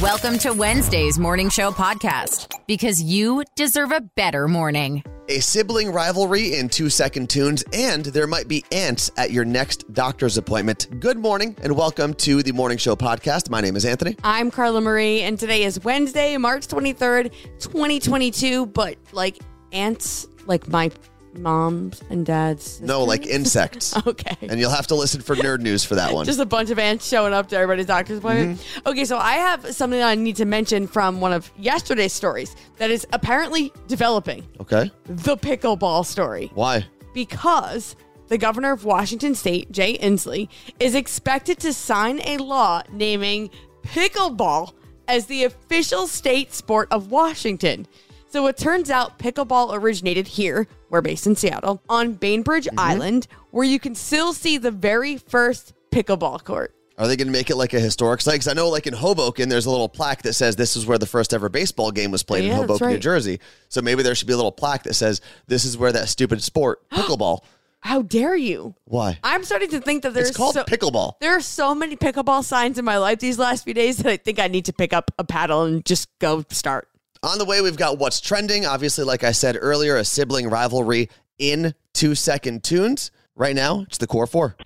Welcome to Wednesday's Morning Show podcast because you deserve a better morning. A sibling rivalry in two second tunes, and there might be ants at your next doctor's appointment. Good morning, and welcome to the Morning Show podcast. My name is Anthony. I'm Carla Marie, and today is Wednesday, March 23rd, 2022. But like ants, like my moms and dads. No, like insects. Okay. And you'll have to listen for nerd news for that one. Just a bunch of ants showing up to everybody's doctor's appointment. Mm-hmm. Okay, so I have something I need to mention from one of yesterday's stories that is apparently developing okay. the pickleball story Why? because the governor of Washington state, Jay Inslee, is expected to sign a law naming pickleball as the official state sport of Washington. So it turns out pickleball originated here, we're based in Seattle, on Bainbridge mm-hmm. Island, where you can still see the very first pickleball court. Are they going to make it like a historic site? Because I know, like in Hoboken, there's a little plaque that says this is where the first ever baseball game was played Yeah, in Hoboken, New. Jersey. So maybe there should be a little plaque that says this is where that stupid sport, pickleball. How dare you? Why? I'm starting to think that there's It's called so- pickleball. There are so many pickleball signs in my life these last few days that I think I need to pick up a paddle and just go start. On the way, we've got what's trending. Obviously, like I said earlier, a sibling rivalry in two second tunes. Right now, it's the core four.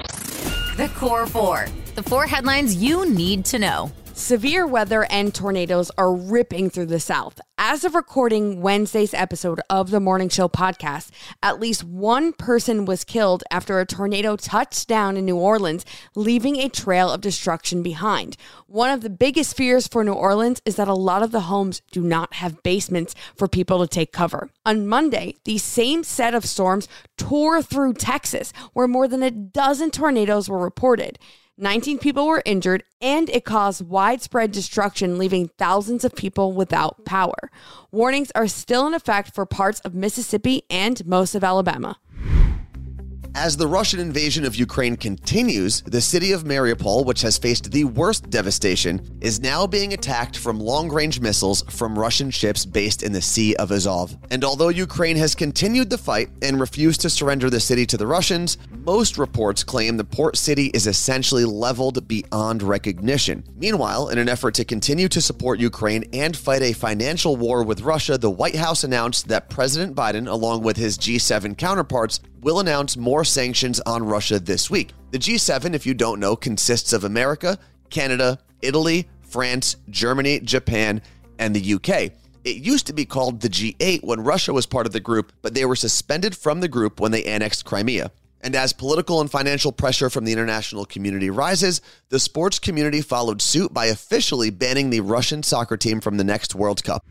The Core Four. The four headlines you need to know. Severe weather and tornadoes are ripping through the South. As of recording Wednesday's episode of the Morning Show podcast, at least one person was killed after a tornado touched down in New Orleans, leaving a trail of destruction behind. One of the biggest fears for New Orleans is that a lot of the homes do not have basements for people to take cover. On Monday, the same set of storms tore through Texas, where more than a dozen tornadoes were reported. 19 people were injured, and it caused widespread destruction, leaving thousands of people without power. Warnings are still in effect for parts of Mississippi and most of Alabama. As the Russian invasion of Ukraine continues, the city of Mariupol, which has faced the worst devastation, is now being attacked from long range missiles from Russian ships based in the Sea of Azov. And although Ukraine has continued the fight and refused to surrender the city to the Russians, most reports claim the port city is essentially leveled beyond recognition. Meanwhile, in an effort to continue to support Ukraine and fight a financial war with Russia, the White House announced that President Biden, along with his G7 counterparts, will announce more sanctions on Russia this week. The G7, if you don't know, consists of America, Canada, Italy, France, Germany, Japan, and the UK. It used to be called the G8 when Russia was part of the group, but they were suspended from the group when they annexed Crimea. And as political and financial pressure from the international community rises, the sports community followed suit by officially banning the Russian soccer team from the next World Cup.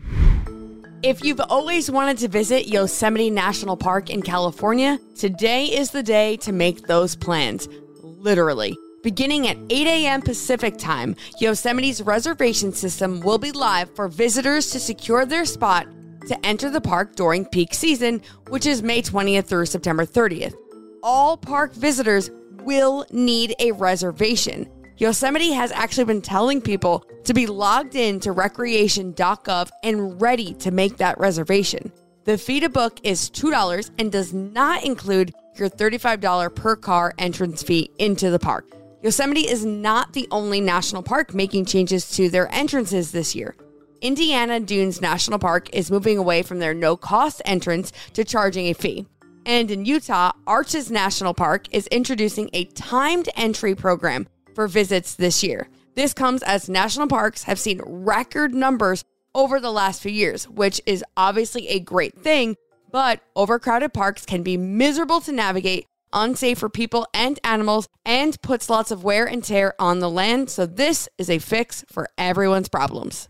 If you've always wanted to visit Yosemite National Park in California, today is the day to make those plans. Literally. Beginning at 8 a.m. Pacific time, Yosemite's reservation system will be live for visitors to secure their spot to enter the park during peak season, which is May 20th through September 30th. All park visitors will need a reservation. Yosemite has actually been telling people to be logged in to recreation.gov and ready to make that reservation. The fee to book is $2 and does not include your $35 per car entrance fee into the park. Yosemite is not the only national park making changes to their entrances this year. Indiana Dunes National Park is moving away from their no cost entrance to charging a fee. And in Utah, Arches National Park is introducing a timed entry program for visits this year. This comes as national parks have seen record numbers over the last few years, which is obviously a great thing, but overcrowded parks can be miserable to navigate, unsafe for people and animals, and puts lots of wear and tear on the land. So, this is a fix for everyone's problems.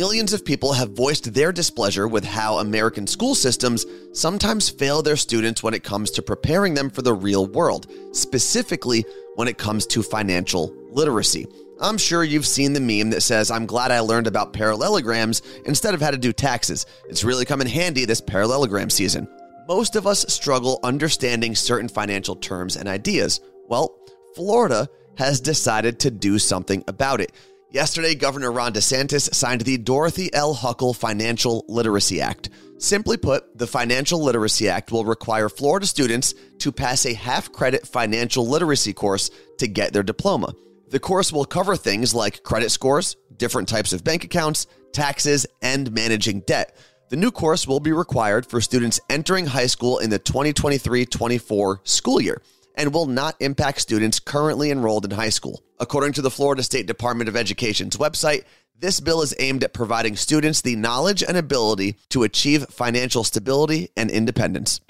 Millions of people have voiced their displeasure with how American school systems sometimes fail their students when it comes to preparing them for the real world, specifically when it comes to financial literacy. I'm sure you've seen the meme that says, I'm glad I learned about parallelograms instead of how to do taxes. It's really come in handy this parallelogram season. Most of us struggle understanding certain financial terms and ideas. Well, Florida has decided to do something about it. Yesterday, Governor Ron DeSantis signed the Dorothy L. Hukill Financial Literacy Act. Simply put, the Financial Literacy Act will require Florida students to pass a half credit financial literacy course to get their diploma. The course will cover things like credit scores, different types of bank accounts, taxes, and managing debt. The new course will be required for students entering high school in the 2023 24 school year and will not impact students currently enrolled in high school. According to the Florida State Department of Education's website, this bill is aimed at providing students the knowledge and ability to achieve financial stability and independence.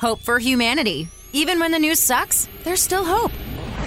Hope for humanity. Even when the news sucks, there's still hope.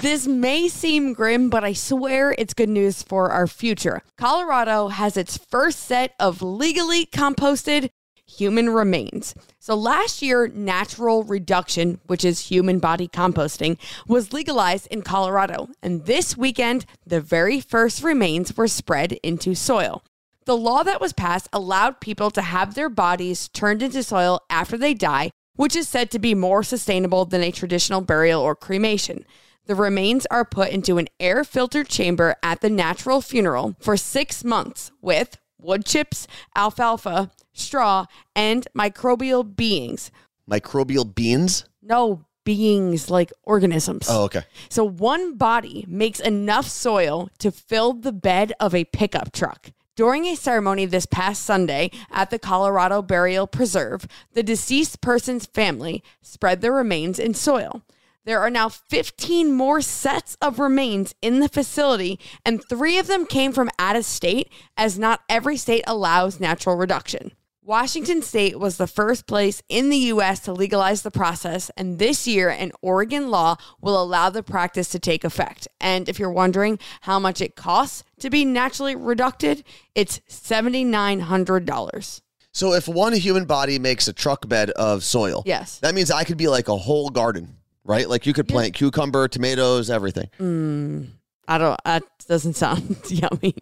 This may seem grim, but I swear it's good news for our future. Colorado has its first set of legally composted human remains. So last year, natural reduction, which is human body composting, was legalized in Colorado. And this weekend, the very first remains were spread into soil. The law that was passed allowed people to have their bodies turned into soil after they die, which is said to be more sustainable than a traditional burial or cremation. The remains are put into an air filtered chamber at the natural funeral for six months with wood chips, alfalfa, straw, and microbial beings. Microbial beans? No, beings like organisms. Oh, okay. So one body makes enough soil to fill the bed of a pickup truck. During a ceremony this past Sunday at the Colorado Burial Preserve, the deceased person's family spread the remains in soil. There are now 15 more sets of remains in the facility, and three of them came from out of state, as not every state allows natural reduction. Washington state was the first place in the U.S. to legalize the process, and this year, an Oregon law will allow the practice to take effect. And if you're wondering how much it costs to be naturally reducted, it's $7,900. So if one human body makes a truck bed of soil, Yes. that means I could be like a whole garden, right? Like you could plant cucumber, tomatoes, everything. Mm, I don't, that doesn't sound yummy.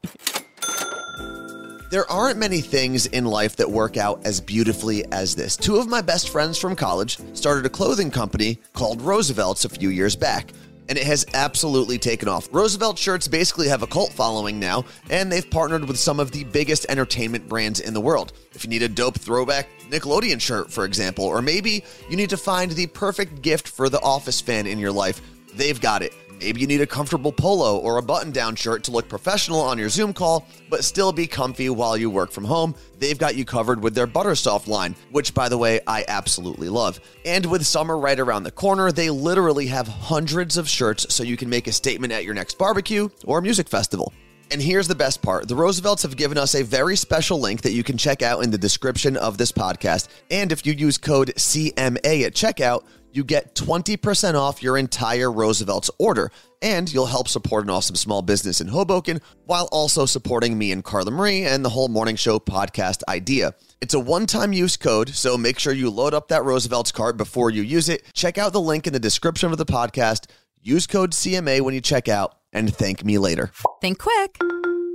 There aren't many things in life that work out as beautifully as this. Two of my best friends from college started a clothing company called Roosevelt's a few years back, and it has absolutely taken off. Roosevelt shirts basically have a cult following now, and they've partnered with some of the biggest entertainment brands in the world. If you need a dope throwback Nickelodeon shirt, for example, or maybe you need to find the perfect gift for the office fan in your life, they've got it. Maybe you need a comfortable polo or a button down shirt to look professional on your Zoom call, but still be comfy while you work from home. They've got you covered with their Buttersoft line, which, by the way, I absolutely love. And with summer right around the corner, they literally have hundreds of shirts so you can make a statement at your next barbecue or music festival. And here's the best part the Roosevelts have given us a very special link that you can check out in the description of this podcast. And if you use code CMA at checkout, you get 20% off your entire Roosevelt's order. And you'll help support an awesome small business in Hoboken while also supporting me and Carla Marie and the whole morning show podcast idea. It's a one time use code, so make sure you load up that Roosevelt's card before you use it. Check out the link in the description of the podcast. Use code CMA when you check out, and thank me later. Think quick.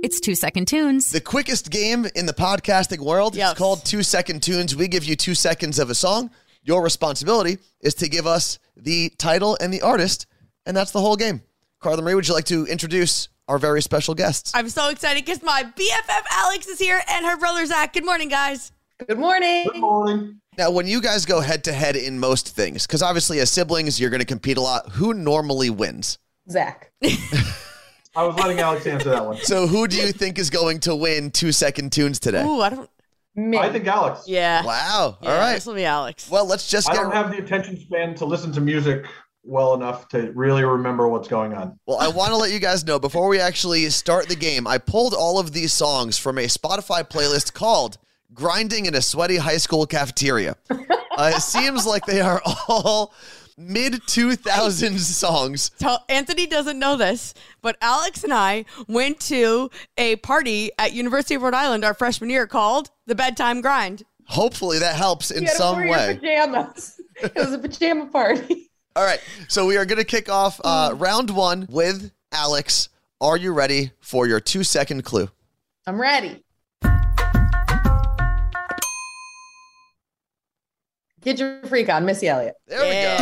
It's two second tunes. The quickest game in the podcasting world Yes. is called Two Second Tunes. We give you two seconds of a song. Your responsibility is to give us the title and the artist, and that's the whole game. Carla Marie, would you like to introduce our very special guests? I'm so excited because my BFF Alex is here and her brother Zach. Good morning, guys. Good morning. Good morning. Now, when you guys go head to head in most things, because obviously as siblings, you're going to compete a lot, who normally wins? Zach. I was letting Alex answer that one. So, who do you think is going to win Two Second Tunes today? Ooh, I don't. Me. I think Alex. Yeah. Wow. Yeah, All right. This will be Alex. Well, let's just I get. don't have the attention span to listen to music well enough to really remember what's going on. Well, I want to let you guys know before we actually start the game, I pulled all of these songs from a Spotify playlist called Grinding in a Sweaty High School Cafeteria. Uh, it seems like they are all mid 2000s songs. So Anthony doesn't know this, but Alex and I went to a party at University of Rhode Island our freshman year called the Bedtime Grind. Hopefully that helps in You had to some wear way. Pajamas. it was a pajama party. All right. So we are going to kick off uh, round one with Alex. Are you ready for your two second clue? I'm ready. Get your freak on, Missy Elliott. There we Yeah.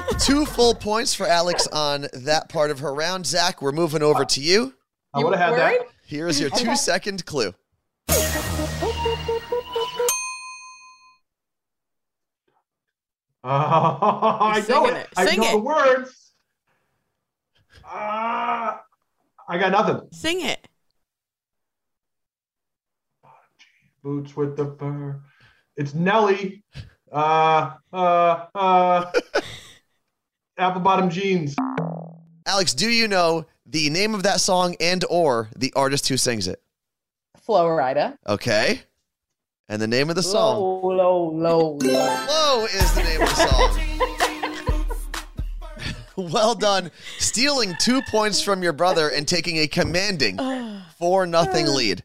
go. Two full points for Alex on that part of her round. Zach, we're moving over to you. I would have had that. Here's your two second clue. Uh, I know singing it. it. I Sing know it. the words. Ah, I got nothing. Sing it. Boots with the fur. It's Nelly. Uh, uh, uh. Apple bottom jeans. Alex, do you know the name of that song and or the artist who sings it? Flo Rida. Okay. And the name of the song. Low, low, low, low. Low is the name of the song. well done. Stealing two points from your brother and taking a commanding four nothing lead.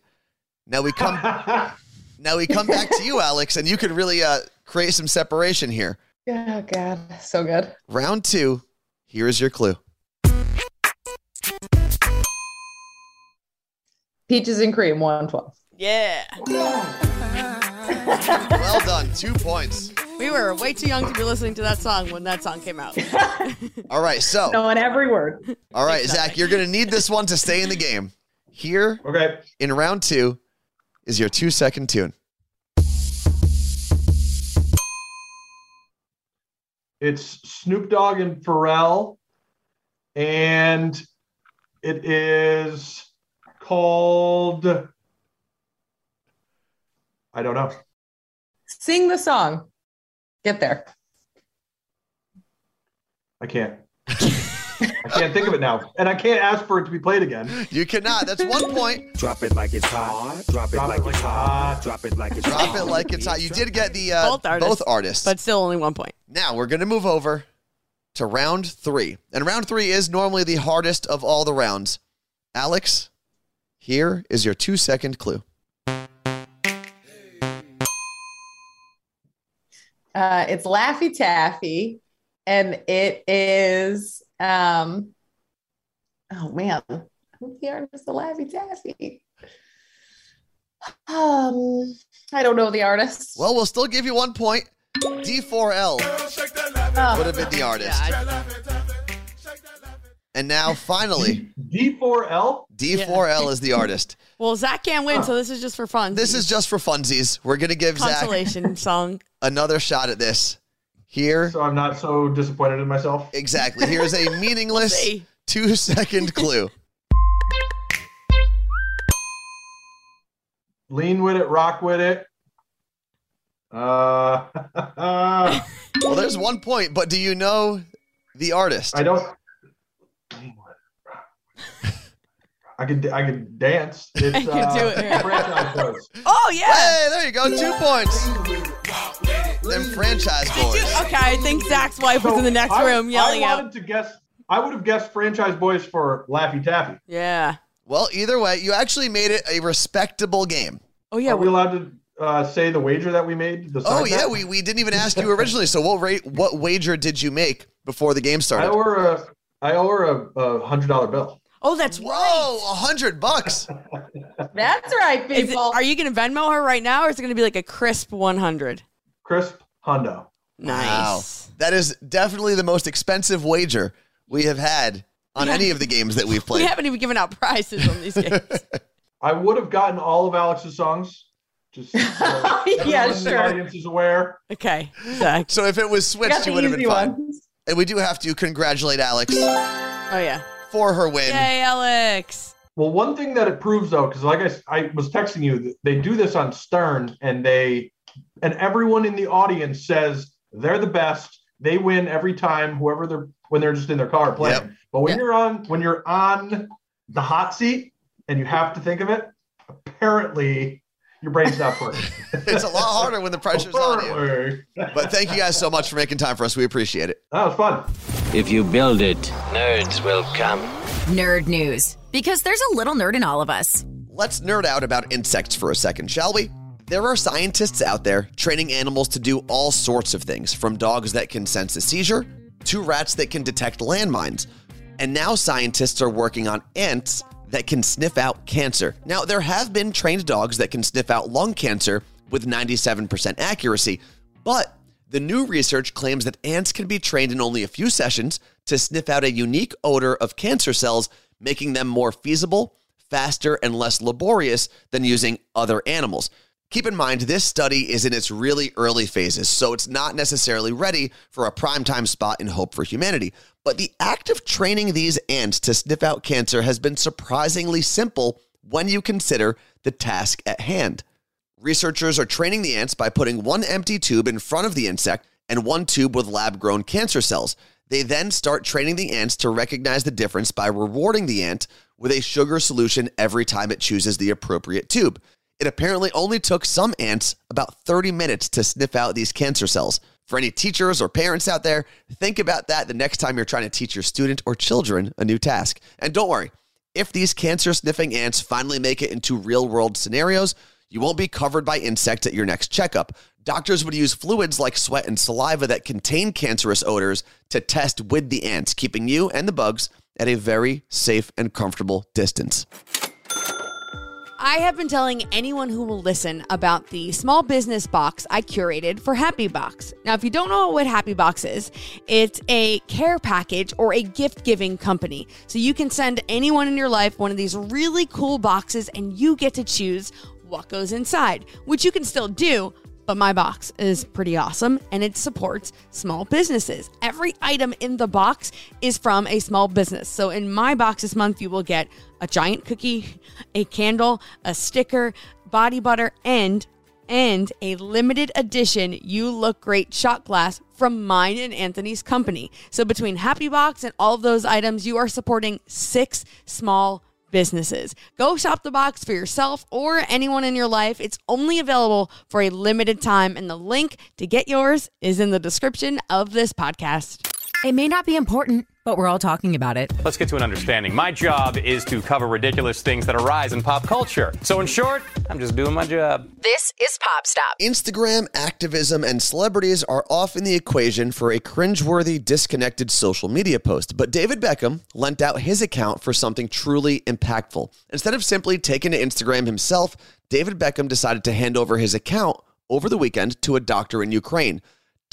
Now we come now we come back to you, Alex, and you could really uh, create some separation here. Oh God, so good. Round two. Here is your clue. Peaches and cream, one twelve. Yeah. Well done. Two points. We were way too young to be listening to that song when that song came out. All right. So, Knowing every word. all right, Zach, you're going to need this one to stay in the game. Here Okay. in round two is your two second tune. It's Snoop Dogg and Pharrell, and it is called. I don't know. Sing the song. Get there. I can't. I can't think of it now, and I can't ask for it to be played again. You cannot. That's one point. Drop it like it's hot. Drop it Drop like it it's hot. hot. Drop it like it's Drop hot. it like it's hot. You did get the uh, Both artists. artists. But still only one point. now we're going to move over to round three. And round three is normally the hardest of all the rounds. Alex, here is your two second clue. Uh, it's Laffy Taffy, and it is um. Oh man, who's the artist of Laffy Taffy? Um, I don't know the artist. Well, we'll still give you one point. D4L Oh, would have been the artist. Yeah, And now, finally, D4L. D4L is the artist. well, Zach can't win, so this is just for fun. This is just for funsies. We're going to give Zach consolation song. another shot at this. Here, So I'm not so disappointed in myself. exactly. Here's a meaningless see. two second clue. Lean with it, rock with it. Uh, Well, there's one point, but do you know the artist? I don't. Lean with it, rock with it. I could I could dance. It's You uh, do it, yeah. Oh yeah. Hey, there you go. Two points. Them franchise boys. Okay, I think Zach's wife was in the next I- room yelling I out. wanted to guess. I would have guessed franchise boys for Laffy Taffy. Yeah. Well, either way, you actually made it a respectable game. Oh yeah. Are we allowed to uh, say the wager that we made? The Oh yeah, we, we didn't even ask you originally. So what rate what wager did you make before the game started? I started? owe her a I owe her a, a hundred dollar bill. oh, that's Whoa, right. a hundred bucks. That's right, Is it, people. are you going to Venmo her right now, or is it going to be like a crisp 100? Crisp Hundo. Nice. That is definitely the most expensive wager we have had on any of the games that we've played. We haven't even given out prizes on these games. I would have gotten all of Alex's songs. Just so Yeah, everyone in the sure. audience is aware. Okay, Zach. so if it was switched, you would have easy been fine. ones. And we do have to congratulate Alex Oh yeah. for her win. Yay, Alex. Well, one thing that it proves though, because like I, I was texting you, they do this on Stern, and they and everyone in the audience says they're the best. They win every time, whoever they're when they're just in their car playing. Yep. But when Yep. you're on when you're on the hot seat and you have to think of it, apparently your brain's not working. It's a lot harder when the pressure's on you. But thank you guys so much for making time for us. We appreciate it. That was fun. If you build it, nerds will come. Nerd news. Because there's a little nerd in all of us. Let's nerd out about insects for a second, shall we? There are scientists out there training animals to do all sorts of things, from dogs that can sense a seizure to rats that can detect landmines. And now scientists are working on ants that can sniff out cancer. Now, there have been trained dogs that can sniff out lung cancer with 97% accuracy, but the new research claims that ants can be trained in only a few sessions to sniff out a unique odor of cancer cells, making them more feasible, faster, and less laborious than using other animals. Keep in mind, this study is in its really early phases, so it's not necessarily ready for a primetime spot in Hope for Humanity. But the act of training these ants to sniff out cancer has been surprisingly simple when you consider the task at hand. Researchers are training the ants by putting one empty tube in front of the insect and one tube with lab grown cancer cells. They then start training the ants to recognize the difference by rewarding the ant with a sugar solution every time it chooses the appropriate tube. It apparently only took some ants about 30 minutes to sniff out these cancer cells. For any teachers or parents out there, think about that the next time you're trying to teach your student or children a new task. And don't worry, if these cancer sniffing ants finally make it into real world scenarios, you won't be covered by insects at your next checkup. Doctors would use fluids like sweat and saliva that contain cancerous odors to test with the ants, keeping you and the bugs at a very safe and comfortable distance. I have been telling anyone who will listen about the small business box I curated for Happy Box. Now, if you don't know what Happy Box is, it's a care package or a gift giving company. So you can send anyone in your life one of these really cool boxes and you get to choose what goes inside, which you can still do. But my box is pretty awesome and it supports small businesses. Every item in the box is from a small business. So in my box this month, you will get a giant cookie, a candle, a sticker, body butter, and and a limited edition You Look Great shot glass from mine and Anthony's company. So between Happy Box and all of those items, you are supporting six small businesses. Go shop the box for yourself or anyone in your life. It's only available for a limited time, and the link to get yours is in the description of this podcast. It may not be important, but we're all talking about it. Let's get to an understanding. My job is to cover ridiculous things that arise in pop culture. So, in short, I'm just doing my job. This is Pop Stop. Instagram, activism, and celebrities are often the equation for a cringeworthy, disconnected social media post. But David Beckham lent out his account for something truly impactful. Instead of simply taking to Instagram himself, David Beckham decided to hand over his account over the weekend to a doctor in Ukraine.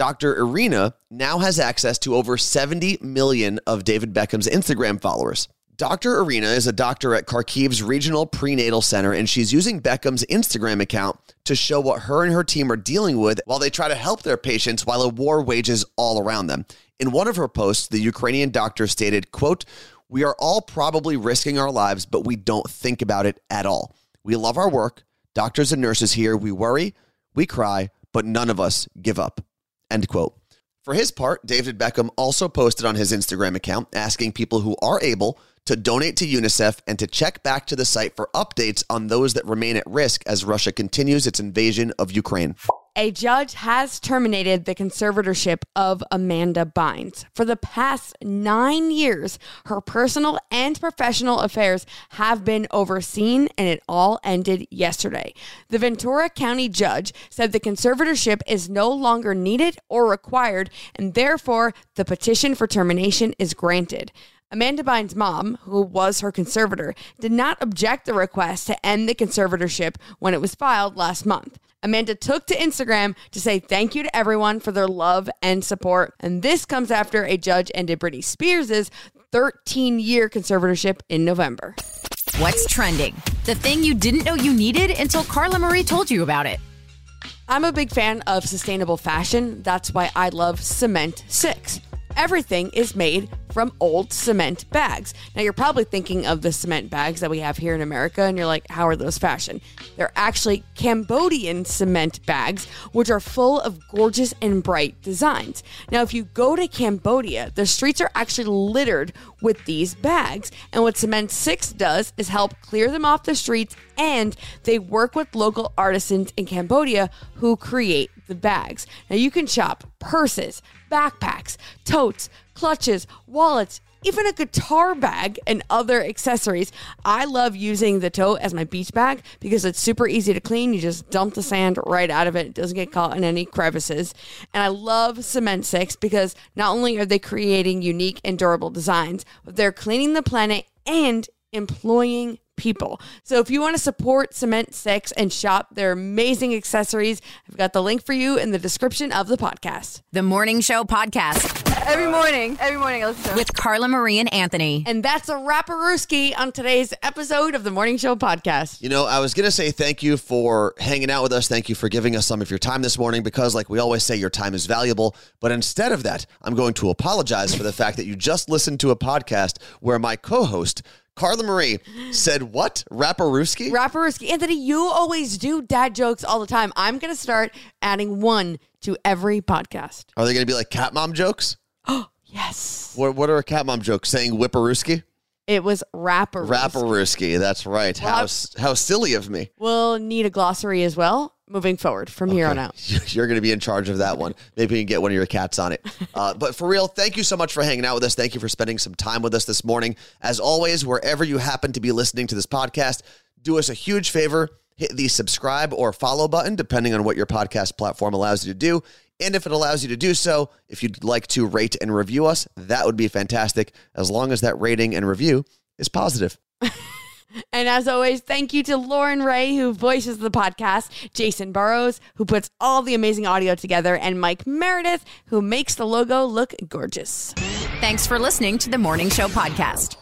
Dr. Irina now has access to over 70 million of David Beckham's Instagram followers. Dr. Irina is a doctor at Kharkiv's Regional Prenatal Center, and she's using Beckham's Instagram account to show what her and her team are dealing with while they try to help their patients while a war wages all around them. In one of her posts, the Ukrainian doctor stated, quote, We are all probably risking our lives, but we don't think about it at all. We love our work. Doctors and nurses here, we worry, we cry, but none of us give up. End quote. For his part, David Beckham also posted on his Instagram account asking people who are able to donate to UNICEF and to check back to the site for updates on those that remain at risk as Russia continues its invasion of Ukraine. A judge has terminated the conservatorship of Amanda Bynes. For the past nine years, her personal and professional affairs have been overseen, and it all ended yesterday. The Ventura County judge said the conservatorship is no longer needed or required, and therefore the petition for termination is granted. Amanda Bynes' mom, who was her conservator, did not object the request to end the conservatorship when it was filed last month. Amanda took to Instagram to say thank you to everyone for their love and support. And this comes after a judge ended Britney Spears' 13 year conservatorship in November. What's trending? The thing you didn't know you needed until Carla Marie told you about it. I'm a big fan of sustainable fashion. That's why I love Cement 6. Everything is made from old cement bags. Now, you're probably thinking of the cement bags that we have here in America, and you're like, how are those fashion? They're actually Cambodian cement bags, which are full of gorgeous and bright designs. Now, if you go to Cambodia, the streets are actually littered with these bags. And what Cement 6 does is help clear them off the streets, and they work with local artisans in Cambodia who create the bags. Now, you can shop purses, backpacks, totes, clutches, wallets, even a guitar bag and other accessories. I love using the tote as my beach bag because it's super easy to clean. You just dump the sand right out of it. It doesn't get caught in any crevices. And I love Cement 6 because not only are they creating unique and durable designs, but they're cleaning the planet and employing people. So if you want to support Cement 6 and shop their amazing accessories, I've got the link for you in the description of the podcast. The Morning Show Podcast. Every morning, every morning I listen to. With Carla Marie and Anthony. And that's a rapperooski on today's episode of the Morning Show podcast. You know, I was going to say thank you for hanging out with us. Thank you for giving us some of your time this morning because, like we always say, your time is valuable. But instead of that, I'm going to apologize for the fact that you just listened to a podcast where my co host, Carla Marie, said, What? Rapperooski? Rapperooski. Anthony, you always do dad jokes all the time. I'm going to start adding one to every podcast. Are they going to be like cat mom jokes? Yes. What, what are a cat mom jokes? Saying whipperooski? It was rapper. Rapperooski. That's right. How, s- how silly of me. We'll need a glossary as well moving forward from here on out. You're going to be in charge of that one. Maybe you can get one of your cats on it. Uh, but for real, thank you so much for hanging out with us. Thank you for spending some time with us this morning. As always, wherever you happen to be listening to this podcast, do us a huge favor. Hit the subscribe or follow button, depending on what your podcast platform allows you to do. And if it allows you to do so, if you'd like to rate and review us, that would be fantastic, as long as that rating and review is positive. And as always, thank you to Lauren Ray, who voices the podcast, Jason Burrows, who puts all the amazing audio together, and Mike Meredith, who makes the logo look gorgeous. Thanks for listening to the Morning Show podcast.